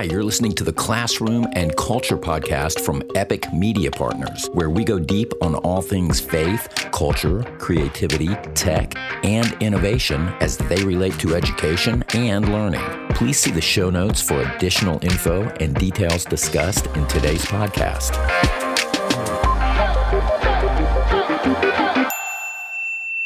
Hi, you're listening to the Classroom and Culture podcast from Epic Media Partners, where we go deep on all things faith, culture, creativity, tech, and innovation as they relate to education and learning. Please see the show notes for additional info and details discussed in today's podcast.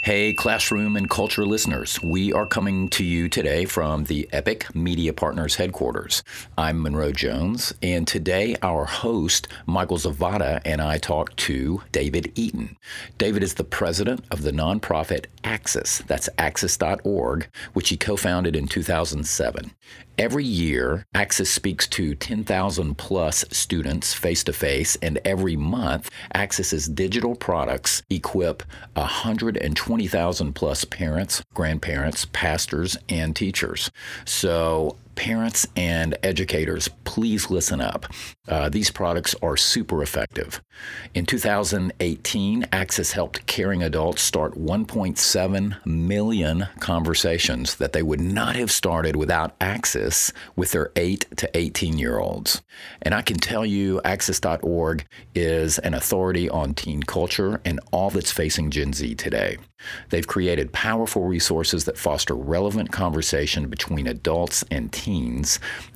Hey, classroom and culture listeners. We are coming to you today from the Epic Media Partners headquarters. I'm Monroe Jones, and today our host, Michael Zavada, and I talk to David Eaton. David is the president of the nonprofit Axis, that's axis.org, which he co founded in 2007. Every year, Axis speaks to 10,000 plus students face to face, and every month, Axis's digital products equip 120,000 plus parents, grandparents, pastors, and teachers. So parents and educators, please listen up. Uh, these products are super effective. In 2018, Axis helped caring adults start 1.7 million conversations that they would not have started without Axis with their 8 to 18 year olds. And I can tell you, Axis.org is an authority on teen culture and all that's facing Gen Z today. They've created powerful resources that foster relevant conversation between adults and teens.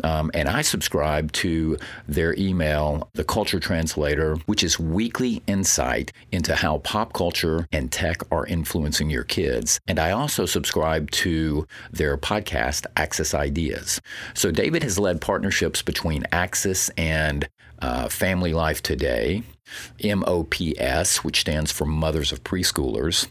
Um, and I subscribe to their email, The Culture Translator, which is weekly insight into how pop culture and tech are influencing your kids. And I also subscribe to their podcast, Axis Ideas. So David has led partnerships between Axis and uh, Family Life Today, MOPS, which stands for Mothers of Preschoolers,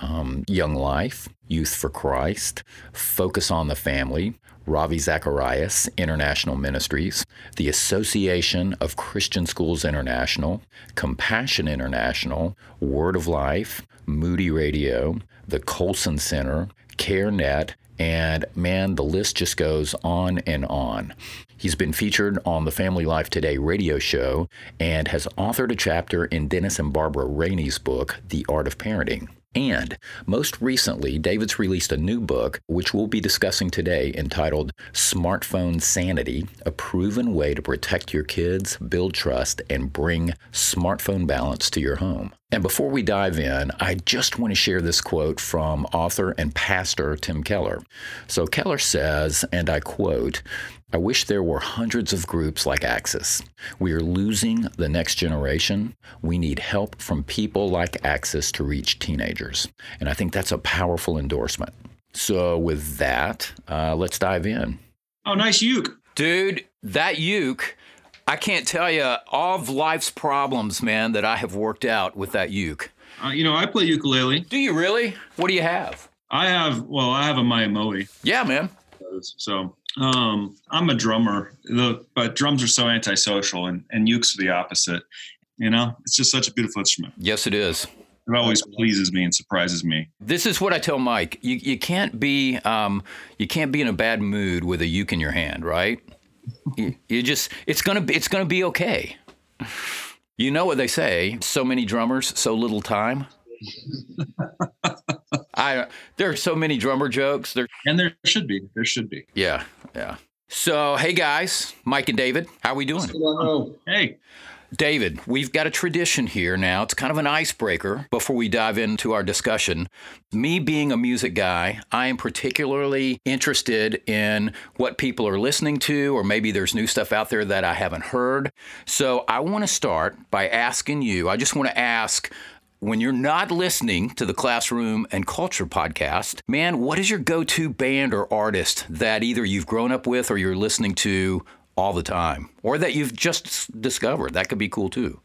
um, Young Life, Youth for Christ, Focus on the Family, Ravi Zacharias International Ministries, the Association of Christian Schools International, Compassion International, Word of Life, Moody Radio, the Colson Center, CareNet, and man, the list just goes on and on. He's been featured on the Family Life Today radio show and has authored a chapter in Dennis and Barbara Rainey's book, The Art of Parenting. And most recently, David's released a new book, which we'll be discussing today, entitled Smartphone Sanity A Proven Way to Protect Your Kids, Build Trust, and Bring Smartphone Balance to Your Home. And before we dive in, I just want to share this quote from author and pastor Tim Keller. So Keller says, and I quote, I wish there were hundreds of groups like Axis. We are losing the next generation. We need help from people like Axis to reach teenagers. And I think that's a powerful endorsement. So, with that, uh, let's dive in. Oh, nice uke. Dude, that uke, I can't tell you all of life's problems, man, that I have worked out with that uke. Uh, you know, I play ukulele. Do you really? What do you have? I have, well, I have a Maiamoi. Yeah, man. So um, I'm a drummer, the, but drums are so antisocial, and and ukes are the opposite. You know, it's just such a beautiful instrument. Yes, it is. It always pleases me and surprises me. This is what I tell Mike. You you can't be um, you can't be in a bad mood with a uke in your hand, right? you, you just it's gonna be it's gonna be okay. You know what they say: so many drummers, so little time. I there are so many drummer jokes. There and there should be. There should be. Yeah, yeah. So hey guys, Mike and David, how are we doing? Hey. David, we've got a tradition here now. It's kind of an icebreaker before we dive into our discussion. Me being a music guy, I am particularly interested in what people are listening to, or maybe there's new stuff out there that I haven't heard. So I want to start by asking you, I just want to ask when you're not listening to the Classroom and Culture podcast, man, what is your go to band or artist that either you've grown up with or you're listening to all the time or that you've just discovered? That could be cool too.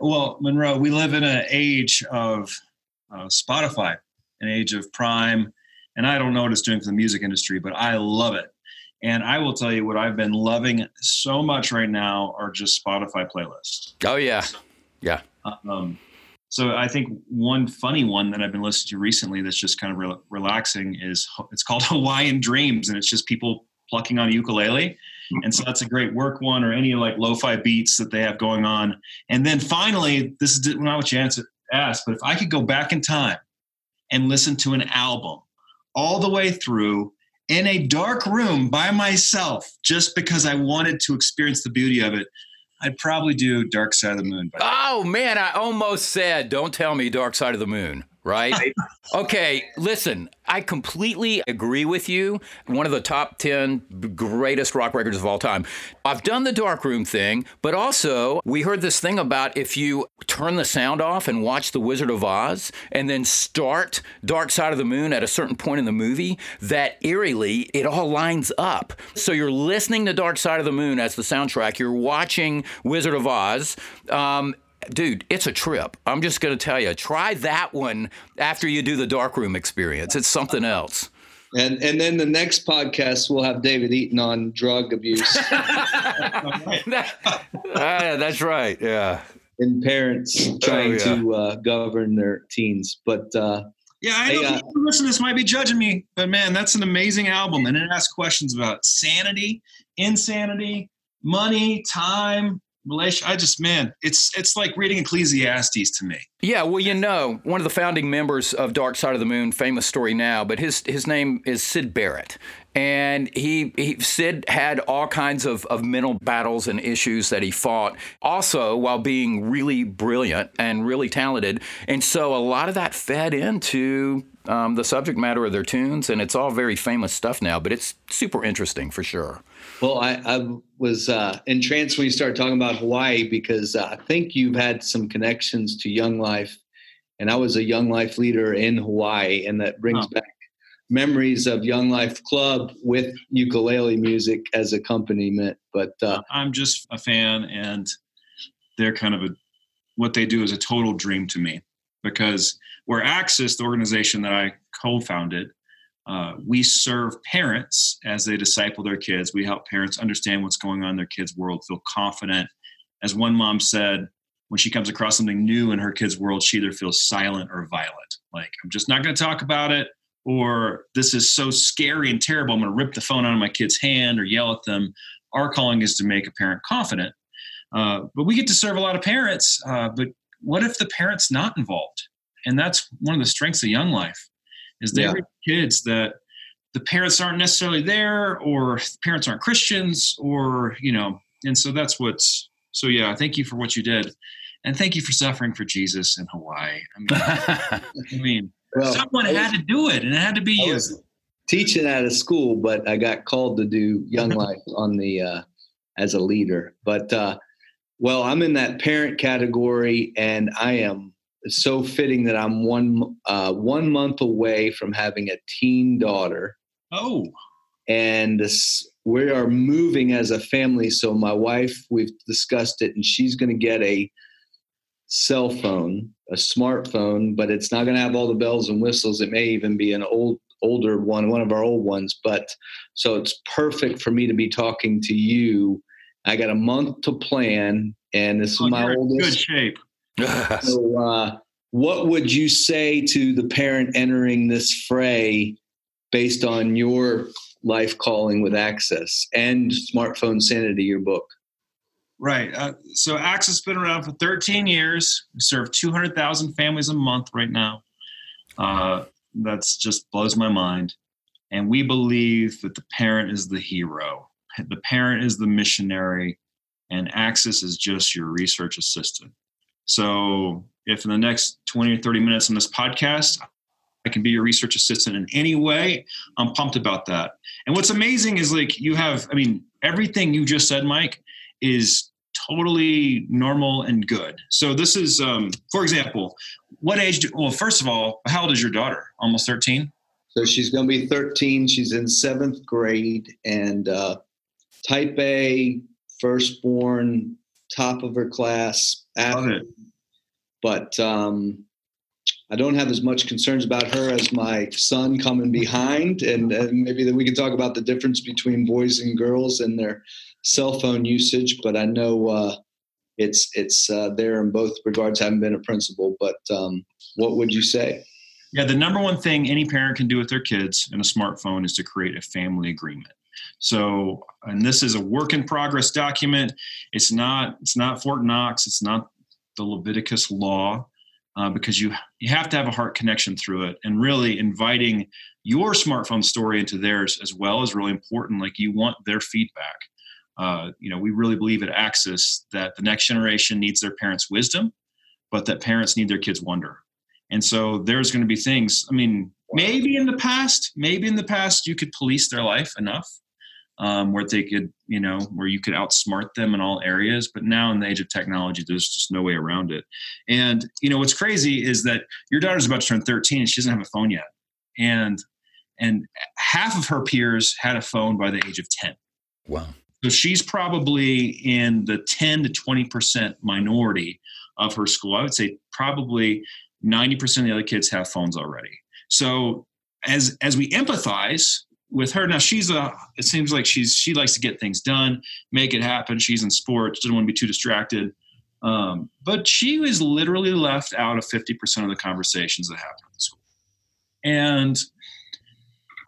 Well, Monroe, we live in an age of uh, Spotify, an age of Prime, and I don't know what it's doing for the music industry, but I love it. And I will tell you what I've been loving so much right now are just Spotify playlists. Oh, yeah. Yeah. Um, so I think one funny one that I've been listening to recently that's just kind of re- relaxing is it's called Hawaiian Dreams, and it's just people plucking on a ukulele. And so that's a great work one, or any like lo-fi beats that they have going on. And then finally, this is not what you asked, but if I could go back in time and listen to an album all the way through in a dark room by myself just because I wanted to experience the beauty of it, I'd probably do Dark Side of the Moon. Oh man, I almost said, "Don't tell me Dark Side of the Moon." Right? okay, listen, I completely agree with you. One of the top 10 greatest rock records of all time. I've done the darkroom thing, but also we heard this thing about if you turn the sound off and watch The Wizard of Oz and then start Dark Side of the Moon at a certain point in the movie, that eerily it all lines up. So you're listening to Dark Side of the Moon as the soundtrack, you're watching Wizard of Oz. Um, dude, it's a trip. I'm just going to tell you, try that one after you do the darkroom experience. It's something else. And and then the next podcast we'll have David Eaton on drug abuse. that, uh, that's right. Yeah. And parents trying oh, yeah. to uh, govern their teens, but. Uh, yeah, I know uh, people listen to this might be judging me, but man, that's an amazing album, and it asks questions about sanity, insanity, money, time, relation. I just man, it's it's like reading Ecclesiastes to me. Yeah, well, you know, one of the founding members of Dark Side of the Moon, famous story now, but his his name is Syd Barrett. And he, he Syd had all kinds of, of mental battles and issues that he fought, also while being really brilliant and really talented. And so a lot of that fed into um, the subject matter of their tunes, and it's all very famous stuff now. But it's super interesting for sure. Well, I, I was uh, entranced when you started talking about Hawaii because uh, I think you've had some connections to Young Life, and I was a Young Life leader in Hawaii, and that brings oh. back memories of Young Life Club with ukulele music as accompaniment. But uh, I'm just a fan, and they're kind of a what they do is a total dream to me because where Axis, the organization that I co-founded, uh, we serve parents as they disciple their kids. We help parents understand what's going on in their kids' world, feel confident. As one mom said, when she comes across something new in her kid's world, she either feels silent or violent. Like, I'm just not going to talk about it, or this is so scary and terrible, I'm going to rip the phone out of my kid's hand or yell at them. Our calling is to make a parent confident. Uh, but we get to serve a lot of parents. Uh, but what if the parent's not involved? And that's one of the strengths of Young Life is they yeah. kids that the parents aren't necessarily there or parents aren't Christians or, you know, and so that's what's, so yeah, thank you for what you did. And thank you for suffering for Jesus in Hawaii. I mean, I mean well, someone had to do it and it had to be I you. Teaching at a school, but I got called to do Young Life on the, uh, as a leader. But, uh, well, I'm in that parent category and I am it's so fitting that I'm one uh, one month away from having a teen daughter. Oh, and this, we are moving as a family. So my wife, we've discussed it, and she's going to get a cell phone, a smartphone, but it's not going to have all the bells and whistles. It may even be an old older one, one of our old ones. But so it's perfect for me to be talking to you. I got a month to plan, and this oh, is my oldest. Good shape so, uh, what would you say to the parent entering this fray based on your life calling with Axis and Smartphone Sanity, your book? Right. Uh, so Axis has been around for 13 years. We serve 200,000 families a month right now. Uh, that's just blows my mind. And we believe that the parent is the hero. The parent is the missionary, and Axis is just your research assistant. So if in the next 20 or 30 minutes on this podcast, I can be your research assistant in any way, I'm pumped about that. And what's amazing is like you have, I mean, everything you just said, Mike, is totally normal and good. So this is, um, for example, what age? Do, well, first of all, how old is your daughter? Almost 13. So she's going to be 13. She's in seventh grade and uh, type A, firstborn, top of her class, athlete. But um, I don't have as much concerns about her as my son coming behind, and, and maybe that we can talk about the difference between boys and girls and their cell phone usage. But I know uh, it's it's uh, there in both regards. Haven't been a principal, but um, what would you say? Yeah, the number one thing any parent can do with their kids and a smartphone is to create a family agreement. So, and this is a work in progress document. It's not it's not Fort Knox. It's not the Leviticus law. uh, because you you have to have a heart connection through it, and really inviting your smartphone story into theirs as well is really important. Like you want their feedback. Uh, you know, we really believe at Axis that the next generation needs their parents' wisdom, but that parents need their kids' wonder. And so there's going to be things. I mean, maybe in the past, maybe in the past you could police their life enough um, where they could, you know, where you could outsmart them in all areas. But now in the age of technology, there's just no way around it. And, you know, what's crazy is that your daughter's about to turn 13 and she doesn't have a phone yet. And, and half of her peers had a phone by the age of 10. Wow. So she's probably in the 10 to 20% minority of her school. I would say probably 90% of the other kids have phones already. So as as we empathize with her. Now she's a it seems like she's she likes to get things done make it happen. She's in sports doesn't want to be too distracted. Um, but she was literally left out of 50% of the conversations that happen in school. And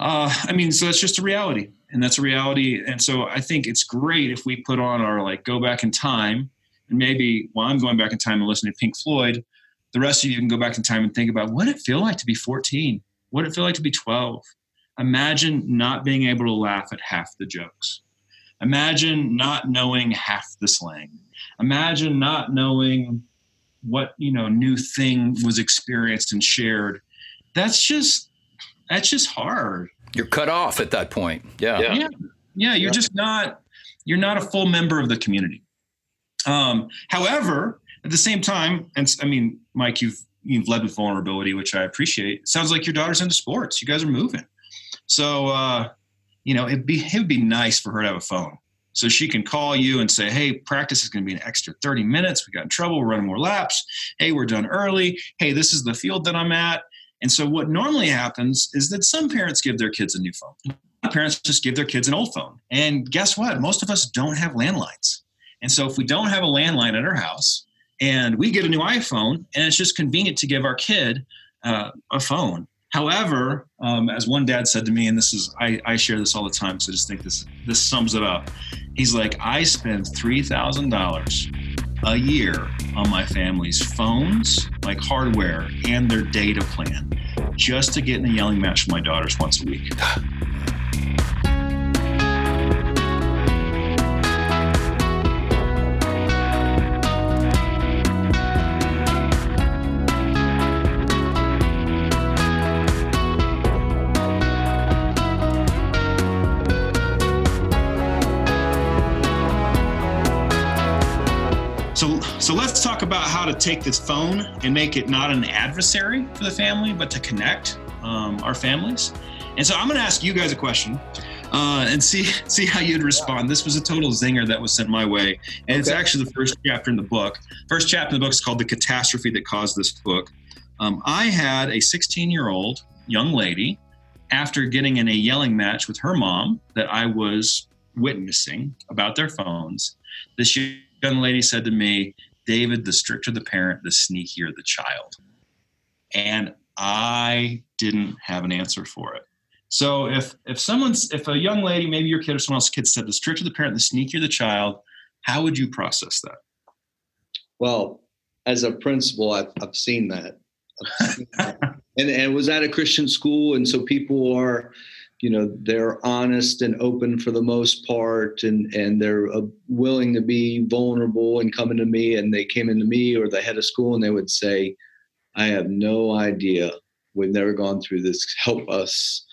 uh, i mean so that's just a reality and that's a reality. And so i think it's great if we put on our like go back in time and maybe while i'm going back in time and listening to pink floyd the rest of you can go back in time and think about what it feel like to be 14 what it feel like to be 12 Imagine not being able to laugh at half the jokes. Imagine not knowing half the slang. Imagine not knowing what, you know, new thing was experienced and shared. That's just that's just hard. You're cut off at that point. Yeah. Yeah. Yeah, yeah you're yeah. just not you're not a full member of the community. Um, however, at the same time, and I mean, Mike, you've you've led with vulnerability, which I appreciate. It sounds like your daughter's into sports. You guys are moving. So, uh, you know, it'd be, it would be nice for her to have a phone. So she can call you and say, hey, practice is going to be an extra 30 minutes. We got in trouble. We're running more laps. Hey, we're done early. Hey, this is the field that I'm at. And so what normally happens is that some parents give their kids a new phone. Parents just give their kids an old phone. And guess what? Most of us don't have landlines. And so if we don't have a landline at our house and we get a new iPhone and it's just convenient to give our kid uh, a phone, However, um, as one dad said to me, and this is I, I share this all the time, so I just think this this sums it up. He's like, I spend three thousand dollars a year on my family's phones, like hardware, and their data plan, just to get in a yelling match with my daughters once a week. about how to take this phone and make it not an adversary for the family, but to connect um, our families. And so I'm going to ask you guys a question uh, and see see how you'd respond. This was a total zinger that was sent my way, and okay. it's actually the first chapter in the book. First chapter in the book is called "The Catastrophe That Caused This Book." Um, I had a 16 year old young lady after getting in a yelling match with her mom that I was witnessing about their phones. This young lady said to me, David, the stricter the parent, the sneakier the child. And I didn't have an answer for it. So if if someone's if a young lady, maybe your kid or someone else's kid said the stricter the parent, the sneakier the child, how would you process that? Well, as a principal, I've, I've seen that. I've seen that. and and was at a Christian school, and so people are you know they're honest and open for the most part and and they're uh, willing to be vulnerable and coming to me and they came into me or the head of school and they would say i have no idea. We've never gone through this. Help us.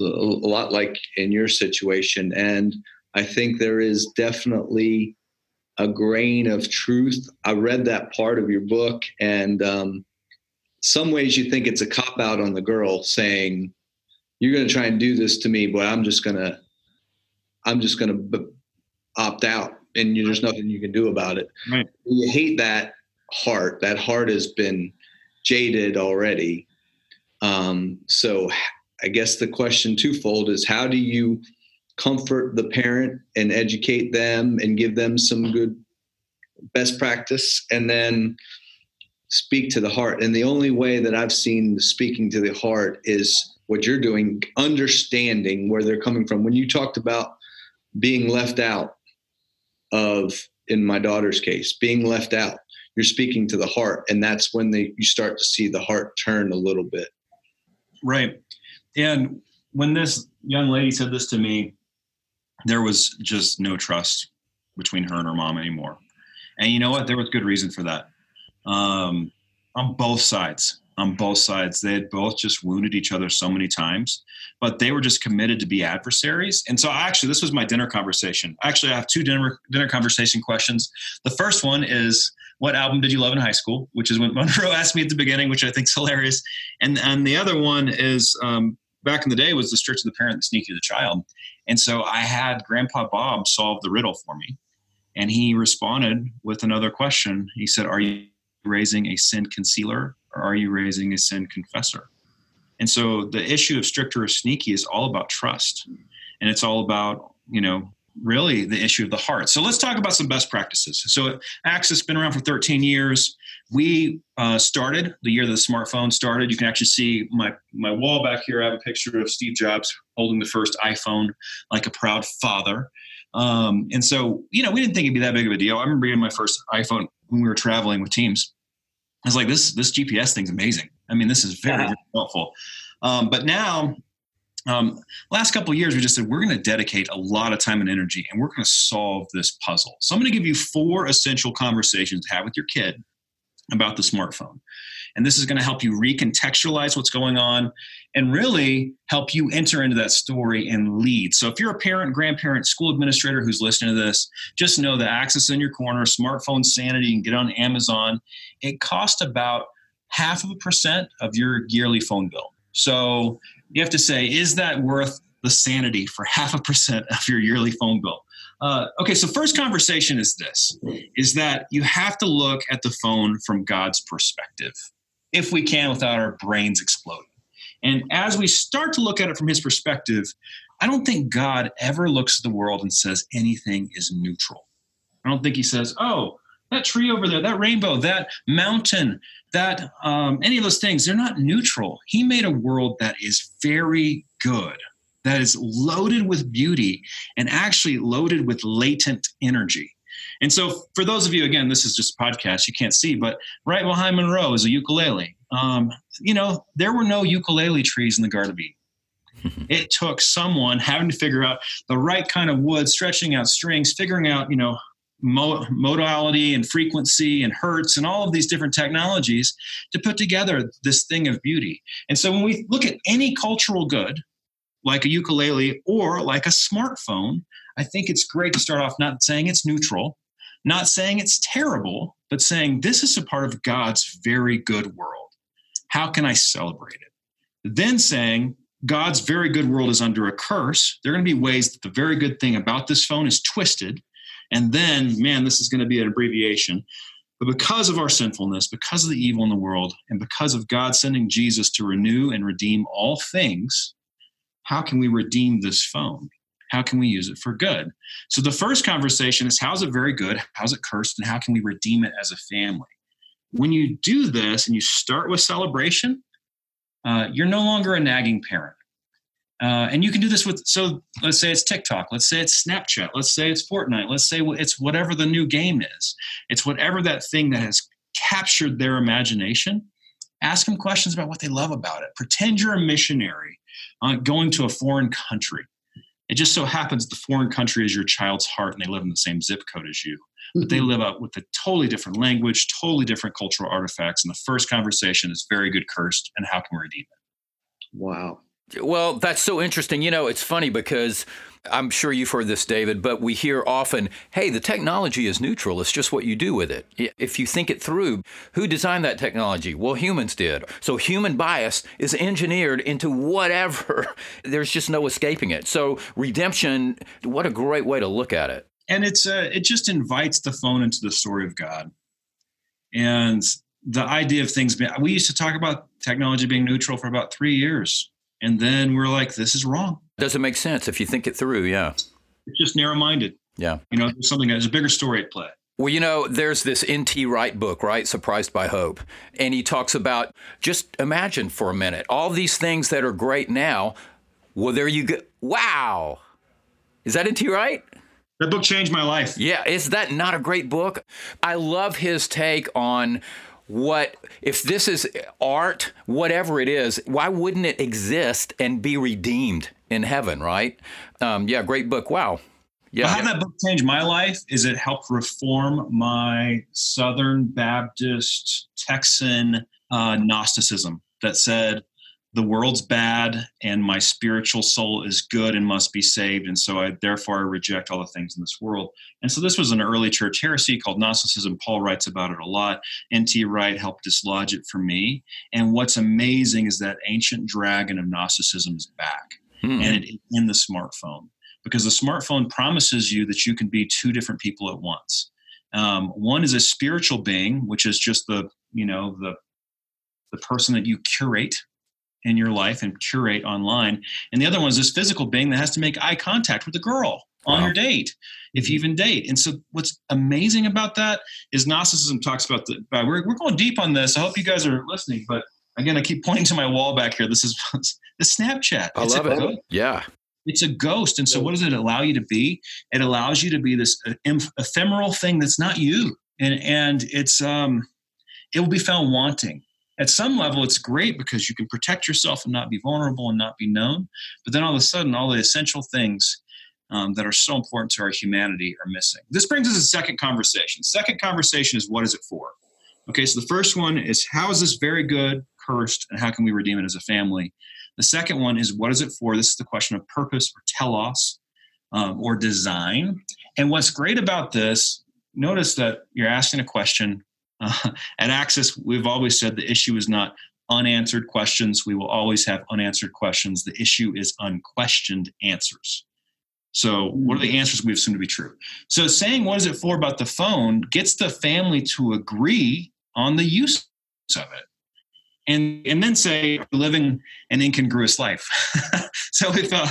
A lot like in your situation and i think there is definitely a grain of truth. I read that part of your book and um, some ways you think it's a cop out on the girl saying you're going to try and do this to me, but I'm just going to, I'm just going to b- opt out and you, there's nothing you can do about it. Right. You hate that heart. That heart has been jaded already. Um, so I guess the question twofold is how do you comfort the parent and educate them and give them some good best practice and then speak to the heart. And the only way that I've seen speaking to the heart is what you're doing, understanding where they're coming from. When you talked about being left out of in my daughter's case, being left out. You're speaking to the heart, and that's when they you start to see the heart turn a little bit. Right. And when this young lady said this to me, there was just no trust between her and her mom anymore. And you know what? There was good reason for that. Um, on both sides on both sides. They had both just wounded each other so many times, but they were just committed to be adversaries. And so, actually, this was my dinner conversation. Actually, I have two dinner dinner conversation questions. The first one is, "What album did you love in high school?" Which is what Monroe asked me at the beginning, which I think is hilarious. And and the other one is, um, back in the day, was the stretch of the parent, the sneaky of the child. And so, I had Grandpa Bob solve the riddle for me, and he responded with another question. He said, "Are you?" raising a sin concealer or are you raising a sin confessor? And so the issue of stricter or sneaky is all about trust. And it's all about, you know, really the issue of the heart. So let's talk about some best practices. So Axis has been around for 13 years. We uh, started the year the smartphone started. You can actually see my my wall back here. I have a picture of Steve Jobs holding the first iPhone like a proud father. Um, and so, you know, we didn't think it'd be that big of a deal. I remember getting my first iPhone when we were traveling with teams. I was like, this this GPS thing's amazing. I mean, this is very, yeah. very helpful. Um, but now, um, last couple years, we just said we're going to dedicate a lot of time and energy, and we're going to solve this puzzle. So I'm going to give you four essential conversations to have with your kid about the smartphone. And this is going to help you recontextualize what's going on and really help you enter into that story and lead. So if you're a parent, grandparent, school administrator who's listening to this, just know the Axis in your corner, smartphone sanity, can get on Amazon. It costs about half of a percent of your yearly phone bill. So you have to say, is that worth the sanity for half a percent of your yearly phone bill? Uh, okay, so first conversation is this: is that you have to look at the phone from God's perspective if we can without our brains exploding. And as we start to look at it from his perspective, I don't think God ever looks at the world and says anything is neutral. I don't think he says, oh, that tree over there, that rainbow, that mountain, that um, any of those things, they're not neutral. He made a world that is very good, that is loaded with beauty and actually loaded with latent energy. And so, for those of you, again, this is just a podcast, you can't see, but right behind Monroe is a ukulele. Um, you know, there were no ukulele trees in the Garden of Eden. it took someone having to figure out the right kind of wood, stretching out strings, figuring out, you know, modality and frequency and hertz and all of these different technologies to put together this thing of beauty. And so when we look at any cultural good, like a ukulele or like a smartphone, I think it's great to start off not saying it's neutral, not saying it's terrible, but saying this is a part of God's very good world. How can I celebrate it? Then saying God's very good world is under a curse. There are going to be ways that the very good thing about this phone is twisted. And then, man, this is going to be an abbreviation. But because of our sinfulness, because of the evil in the world, and because of God sending Jesus to renew and redeem all things, how can we redeem this phone? How can we use it for good? So the first conversation is how's it very good? How's it cursed? And how can we redeem it as a family? When you do this and you start with celebration, uh, you're no longer a nagging parent. Uh, and you can do this with, so let's say it's TikTok, let's say it's Snapchat, let's say it's Fortnite, let's say it's whatever the new game is. It's whatever that thing that has captured their imagination. Ask them questions about what they love about it. Pretend you're a missionary uh, going to a foreign country. It just so happens the foreign country is your child's heart and they live in the same zip code as you. But they mm-hmm. live out with a totally different language, totally different cultural artifacts. And the first conversation is very good cursed and how can we redeem it? Wow. Well, that's so interesting. You know, it's funny because I'm sure you've heard this, David, but we hear often, hey, the technology is neutral. It's just what you do with it. If you think it through, who designed that technology? Well, humans did. So human bias is engineered into whatever. There's just no escaping it. So redemption, what a great way to look at it. And it's uh, it just invites the phone into the story of God. And the idea of things, being, we used to talk about technology being neutral for about three years and then we're like, this is wrong. Doesn't make sense if you think it through. Yeah. It's just narrow minded. Yeah. You know, there's something, there's a bigger story at play. Well, you know, there's this N.T. Wright book, right? Surprised by Hope. And he talks about just imagine for a minute all these things that are great now. Well, there you go. Wow. Is that N.T. Wright? That book changed my life. Yeah, is that not a great book? I love his take on what if this is art, whatever it is, why wouldn't it exist and be redeemed in heaven, right? Um, yeah, great book. Wow. Yeah. How that book changed my life is it helped reform my Southern Baptist Texan uh, Gnosticism that said the world's bad and my spiritual soul is good and must be saved. And so i therefore i reject all the things in this world. And so this was an early church heresy called gnosticism. Paul writes about it a lot. Nt wright helped dislodge it for me. And what's amazing is that ancient dragon of gnosticism is back. Hmm. and it in the smartphone. Because the smartphone promises you that you can be two different people at once. Um, one is a spiritual being which is just the you know the the person that you curate in your life and curate online. And the other one is this physical being that has to make eye contact with a girl on wow. your date, if you even date. And so, what's amazing about that is Gnosticism talks about the. We're, we're going deep on this. I hope you guys are listening, but again, I keep pointing to my wall back here. This is the Snapchat. I it's love it. Ghost. Yeah. It's a ghost. And so, what does it allow you to be? It allows you to be this uh, ephemeral thing that's not you. And, and it's, um, it will be found wanting at some level it's great because you can protect yourself and not be vulnerable and not be known but then all of a sudden all the essential things um, that are so important to our humanity are missing. This brings us a second conversation. Second conversation is what is it for? Okay so the first one is how is this very good cursed and how can we redeem it as a family? The second one is what is it for? This is the question of purpose or telos um, or design. And what's great about this notice that you're asking a question uh, at Axis, we've always said the issue is not unanswered questions. We will always have unanswered questions. The issue is unquestioned answers. So, what are the answers we assume to be true? So, saying what is it for about the phone gets the family to agree on the use of it. And, and then say, living an incongruous life. so, if, uh,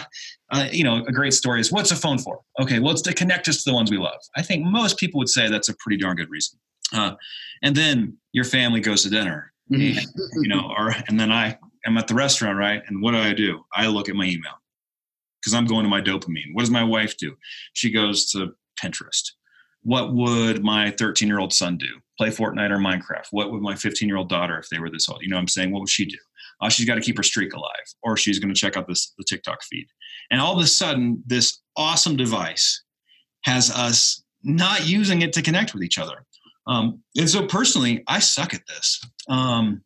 uh, you know, a great story is what's a phone for? Okay, well, it's to connect us to the ones we love. I think most people would say that's a pretty darn good reason. Uh, and then your family goes to dinner, mm-hmm. and, you know, or and then I am at the restaurant, right? And what do I do? I look at my email because I'm going to my dopamine. What does my wife do? She goes to Pinterest. What would my 13 year old son do? Play Fortnite or Minecraft? What would my 15 year old daughter, if they were this old? You know what I'm saying? What would she do? Oh, she's got to keep her streak alive, or she's going to check out this the TikTok feed. And all of a sudden, this awesome device has us not using it to connect with each other. Um, and so personally, I suck at this. Um,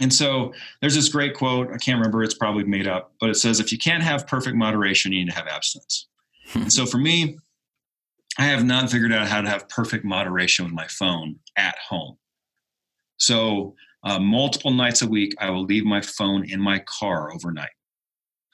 and so there's this great quote. I can't remember. It's probably made up, but it says, "If you can't have perfect moderation, you need to have abstinence." Hmm. and so for me, I have not figured out how to have perfect moderation with my phone at home. So uh, multiple nights a week, I will leave my phone in my car overnight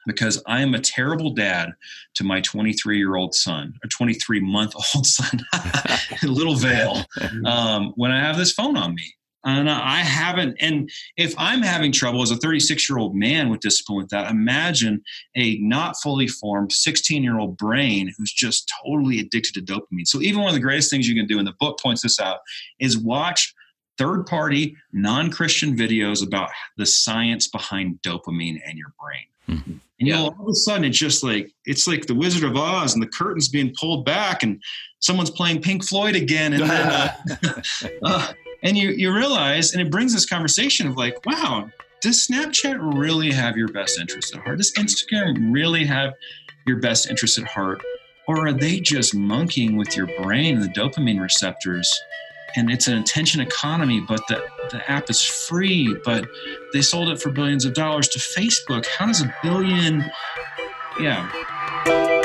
because I am a terrible dad to my 23 year old son or 23 month old son, little veil, um, when I have this phone on me. And I haven't, and if I'm having trouble as a 36 year old man with discipline with that, imagine a not fully formed 16 year old brain who's just totally addicted to dopamine. So, even one of the greatest things you can do, and the book points this out, is watch third party, non Christian videos about the science behind dopamine and your brain. Mm-hmm. And you know, all of a sudden it's just like it's like the Wizard of Oz and the curtains being pulled back and someone's playing Pink Floyd again and then uh, uh, and you you realize and it brings this conversation of like, wow, does Snapchat really have your best interest at heart? Does Instagram really have your best interest at heart? Or are they just monkeying with your brain and the dopamine receptors and it's an attention economy, but the, the app is free, but they sold it for billions of dollars to Facebook. How does a billion, yeah.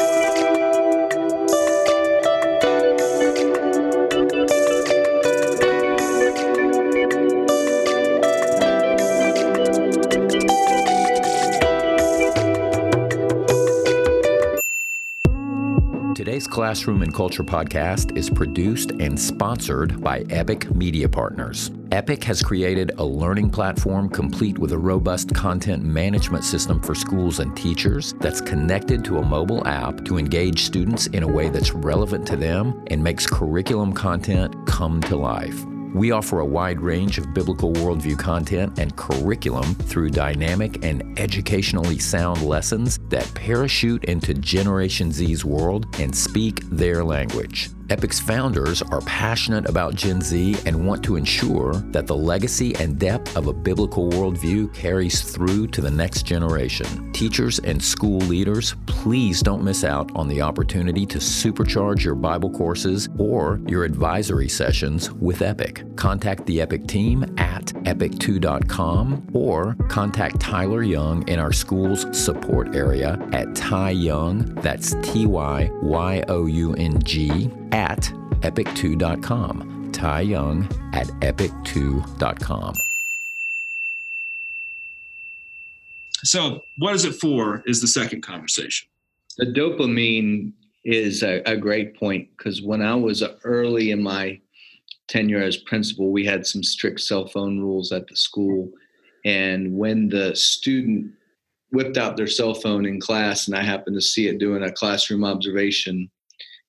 Today's Classroom and Culture podcast is produced and sponsored by Epic Media Partners. Epic has created a learning platform complete with a robust content management system for schools and teachers that's connected to a mobile app to engage students in a way that's relevant to them and makes curriculum content come to life. We offer a wide range of biblical worldview content and curriculum through dynamic and educationally sound lessons that parachute into Generation Z's world and speak their language. Epic's founders are passionate about Gen Z and want to ensure that the legacy and depth of a biblical worldview carries through to the next generation. Teachers and school leaders, please don't miss out on the opportunity to supercharge your Bible courses or your advisory sessions with Epic. Contact the Epic team at epic2.com or contact Tyler Young in our school's support area at Ty Young, that's T Y Y O U N G, at epic2.com. Ty Young at epic2.com. So, what is it for? Is the second conversation. The dopamine is a, a great point because when I was early in my tenure as principal, we had some strict cell phone rules at the school. And when the student whipped out their cell phone in class, and I happened to see it doing a classroom observation,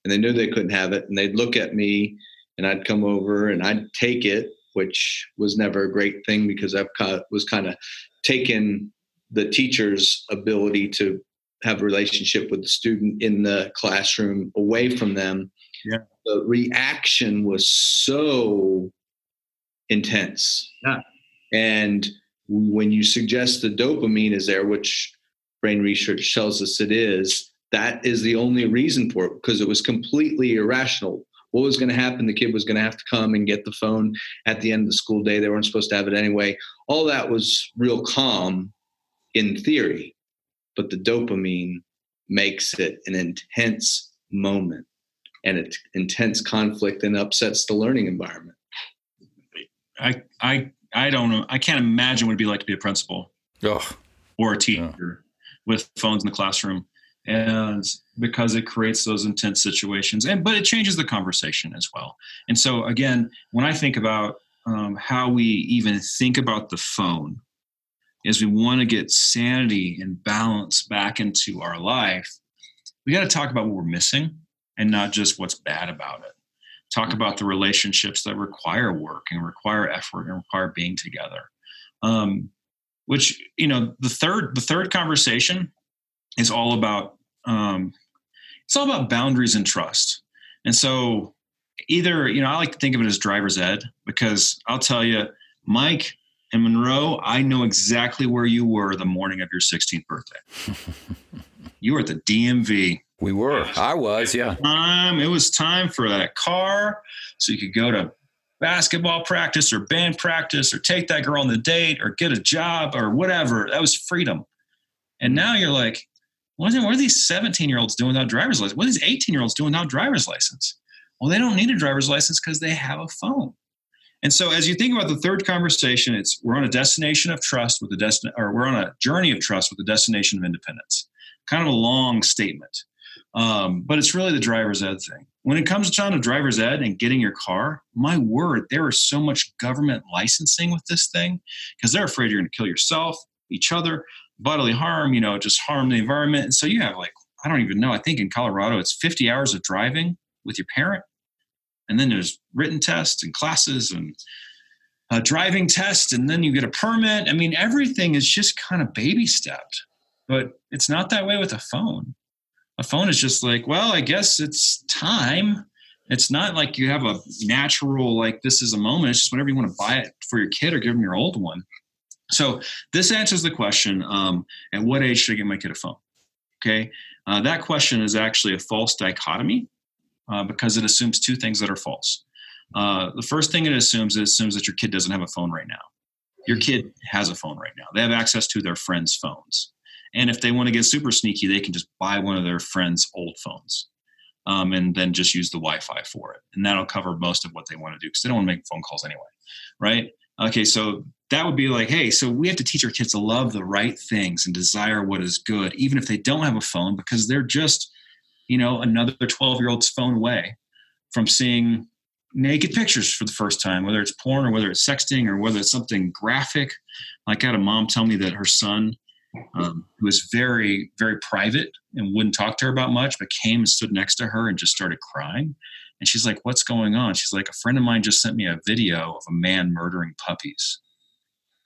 and they knew they couldn't have it, and they'd look at me, and I'd come over and I'd take it, which was never a great thing because I was kind of taking the teacher's ability to have a relationship with the student in the classroom away from them. Yeah. The reaction was so intense. Yeah. And when you suggest the dopamine is there, which brain research tells us it is, that is the only reason for it because it was completely irrational. What was going to happen? The kid was going to have to come and get the phone at the end of the school day. They weren't supposed to have it anyway. All that was real calm in theory, but the dopamine makes it an intense moment and it intense conflict and upsets the learning environment. I I I don't know. I can't imagine what it'd be like to be a principal Ugh. or a teacher with phones in the classroom, and because it creates those intense situations, and but it changes the conversation as well. And so again, when I think about um, how we even think about the phone is we want to get sanity and balance back into our life, we got to talk about what we're missing and not just what's bad about it. Talk mm-hmm. about the relationships that require work and require effort and require being together. Um, which you know, the third the third conversation is all about um, it's all about boundaries and trust. And so, either you know, I like to think of it as driver's ed because I'll tell you, Mike and Monroe, I know exactly where you were the morning of your 16th birthday. you were at the DMV. We were. I was, yeah. Time. It was time for that car so you could go to basketball practice or band practice or take that girl on the date or get a job or whatever. That was freedom. And now you're like, what are, what are these 17 year olds doing without driver's license? What are these 18 year olds doing without driver's license? Well, they don't need a driver's license because they have a phone. And so, as you think about the third conversation, it's we're on a destination of trust with the destin, or we're on a journey of trust with the destination of independence. Kind of a long statement, um, but it's really the driver's ed thing. When it comes down to driver's ed and getting your car, my word, there is so much government licensing with this thing because they're afraid you're going to kill yourself, each other, bodily harm, you know, just harm the environment. And so you have like I don't even know. I think in Colorado it's 50 hours of driving with your parent. And then there's written tests and classes and a driving test and then you get a permit. I mean everything is just kind of baby stepped but it's not that way with a phone. A phone is just like well i guess it's time. It's not like you have a natural like this is a moment. It's just whenever you want to buy it for your kid or give them your old one so this answers the question um, at what age should i get my kid a phone okay uh, that question is actually a false dichotomy uh, because it assumes two things that are false. Uh, the first thing it assumes it assumes that your kid doesn't have a phone right now. Your kid has a phone right now. They have access to their friends' phones, and if they want to get super sneaky, they can just buy one of their friends' old phones, um, and then just use the Wi-Fi for it, and that'll cover most of what they want to do because they don't want to make phone calls anyway, right? Okay, so that would be like, hey, so we have to teach our kids to love the right things and desire what is good, even if they don't have a phone, because they're just you know, another 12 year old's phone away from seeing naked pictures for the first time, whether it's porn or whether it's sexting or whether it's something graphic. Like I had a mom tell me that her son, um, who was very, very private and wouldn't talk to her about much, but came and stood next to her and just started crying. And she's like, What's going on? She's like, A friend of mine just sent me a video of a man murdering puppies.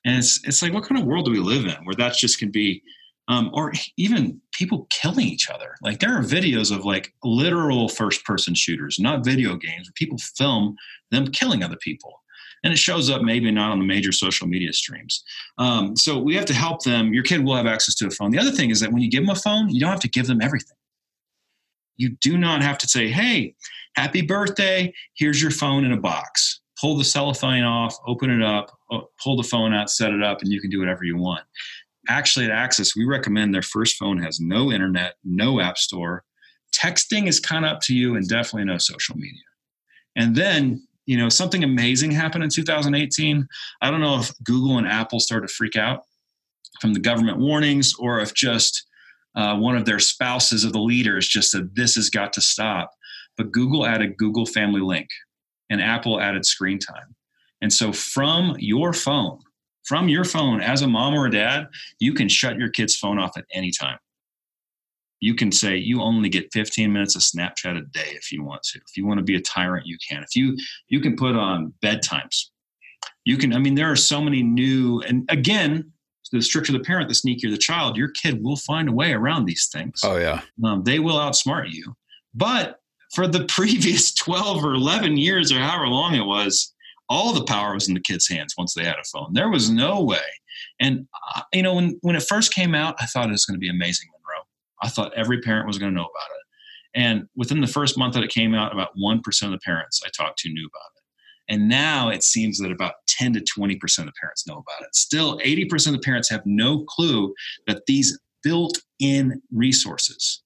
And it's, it's like, what kind of world do we live in where that just can be, um, or even people killing each other? Like, there are videos of like literal first person shooters, not video games, where people film them killing other people. And it shows up maybe not on the major social media streams. Um, so we have to help them. Your kid will have access to a phone. The other thing is that when you give them a phone, you don't have to give them everything. You do not have to say, hey, happy birthday, here's your phone in a box. Pull the cellophane off, open it up, pull the phone out, set it up, and you can do whatever you want. Actually, at Axis, we recommend their first phone has no internet, no app store. Texting is kind of up to you, and definitely no social media. And then, you know, something amazing happened in 2018. I don't know if Google and Apple started to freak out from the government warnings or if just uh, one of their spouses of the leaders just said, This has got to stop. But Google added Google Family Link and Apple added screen time. And so from your phone, from your phone as a mom or a dad, you can shut your kid's phone off at any time. You can say you only get 15 minutes of Snapchat a day if you want to. If you want to be a tyrant, you can. If you you can put on bedtimes. You can, I mean, there are so many new, and again, the stricter the parent, the sneakier the child, your kid will find a way around these things. Oh, yeah. Um, they will outsmart you. But for the previous 12 or 11 years or however long it was, all the power was in the kids' hands once they had a phone. There was no way. And, uh, you know, when, when it first came out, I thought it was going to be amazing, Monroe. I thought every parent was going to know about it. And within the first month that it came out, about 1% of the parents I talked to knew about it. And now it seems that about 10 to 20% of parents know about it. Still, 80% of parents have no clue that these built in resources,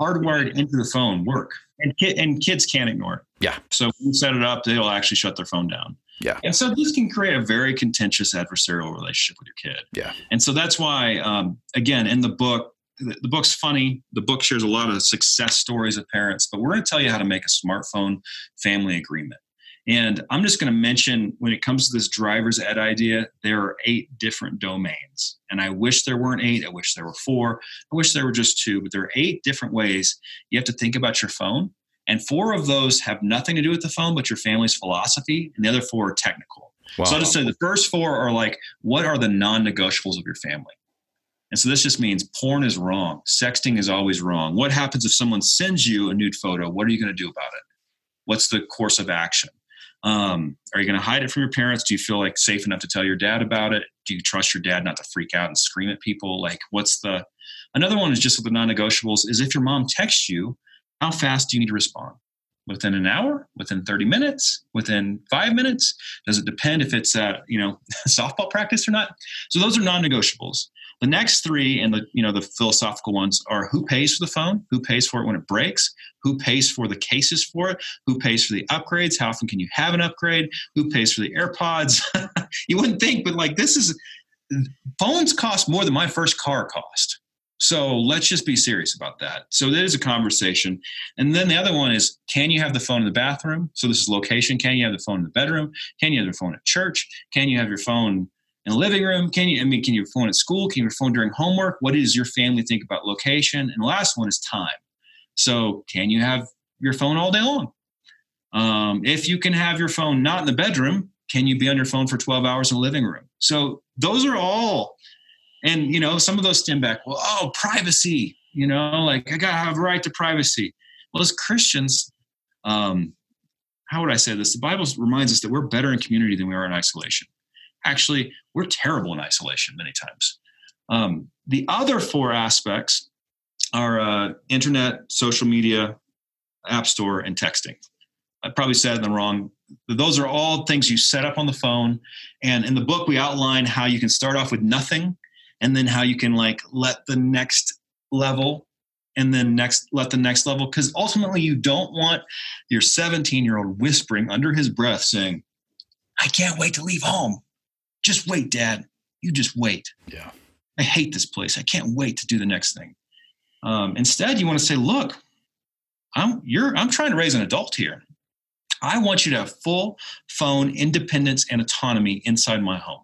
hardwired into the phone, work. And, ki- and kids can't ignore it. Yeah. So when you set it up, they'll actually shut their phone down. Yeah. And so this can create a very contentious adversarial relationship with your kid. Yeah. And so that's why, um, again, in the book, the, the book's funny. The book shares a lot of success stories of parents, but we're going to tell you how to make a smartphone family agreement. And I'm just going to mention when it comes to this driver's ed idea, there are eight different domains. And I wish there weren't eight. I wish there were four. I wish there were just two, but there are eight different ways you have to think about your phone. And four of those have nothing to do with the phone, but your family's philosophy. And the other four are technical. Wow. So I'll just say the first four are like, what are the non negotiables of your family? And so this just means porn is wrong. Sexting is always wrong. What happens if someone sends you a nude photo? What are you going to do about it? What's the course of action? Um, are you going to hide it from your parents? Do you feel like safe enough to tell your dad about it? Do you trust your dad not to freak out and scream at people? Like, what's the another one is just with the non negotiables is if your mom texts you, how fast do you need to respond? Within an hour? Within 30 minutes? Within five minutes? Does it depend if it's at, you know, softball practice or not? So those are non negotiables. The next three and the you know the philosophical ones are who pays for the phone, who pays for it when it breaks, who pays for the cases for it, who pays for the upgrades, how often can you have an upgrade, who pays for the AirPods. you wouldn't think, but like this is phones cost more than my first car cost. So let's just be serious about that. So there is a conversation. And then the other one is can you have the phone in the bathroom? So this is location. Can you have the phone in the bedroom? Can you have the phone at church? Can you have your phone in the living room? Can you, I mean, can you phone at school? Can you phone during homework? What does your family think about location? And the last one is time. So can you have your phone all day long? Um, if you can have your phone not in the bedroom, can you be on your phone for 12 hours in the living room? So those are all, and you know, some of those stem back, well, oh, privacy, you know, like I gotta have a right to privacy. Well, as Christians, um, how would I say this? The Bible reminds us that we're better in community than we are in isolation actually we're terrible in isolation many times. Um, the other four aspects are uh, internet, social media, app store, and texting. I probably said in the wrong. Those are all things you set up on the phone. And in the book, we outline how you can start off with nothing, and then how you can like let the next level, and then next let the next level. Because ultimately, you don't want your 17 year old whispering under his breath, saying, "I can't wait to leave home." Just wait, Dad. You just wait. Yeah. I hate this place. I can't wait to do the next thing. Um, instead, you want to say, look, I'm you're I'm trying to raise an adult here. I want you to have full phone independence and autonomy inside my home.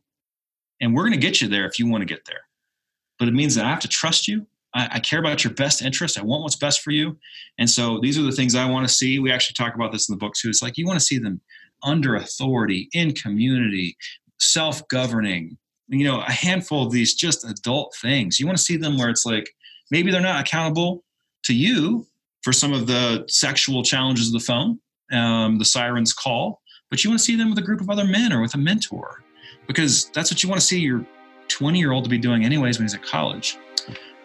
And we're going to get you there if you want to get there. But it means that I have to trust you. I, I, care about your best interest. I want what's best for you. And so these are the things I want to see. We actually talk about this in the book too. It's like you want to see them under authority, in community, self governing, you know, a handful of these just adult things. You want to see them where it's like maybe they're not accountable to you for some of the sexual challenges of the phone, um, the siren's call, but you want to see them with a group of other men or with a mentor because that's what you want to see your 20 year old to be doing anyways when he's at college.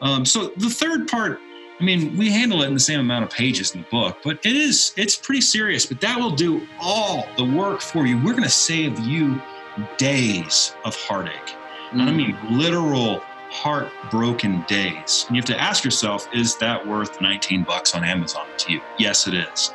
Um, so the third part, I mean, we handle it in the same amount of pages in the book, but it is it's pretty serious. But that will do all the work for you. We're going to save you days of heartache. Mm. And I mean literal heartbroken days. And you have to ask yourself, is that worth 19 bucks on Amazon to you? Yes, it is.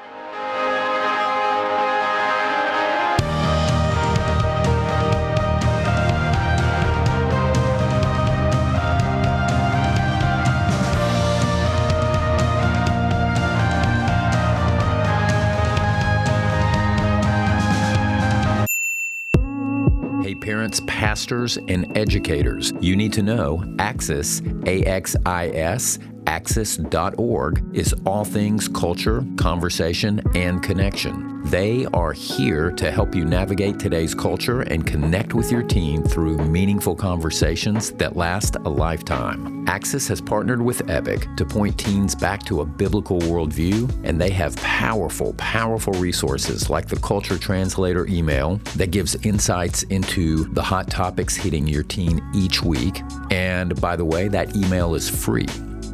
Pastors, and educators. You need to know Axis, A X I S, axis.org is all things culture, conversation, and connection. They are here to help you navigate today's culture and connect with your team through meaningful conversations that last a lifetime. Axis has partnered with Epic to point teens back to a biblical worldview, and they have powerful, powerful resources like the Culture Translator email that gives insights into the hot topics hitting your teen each week. And by the way, that email is free.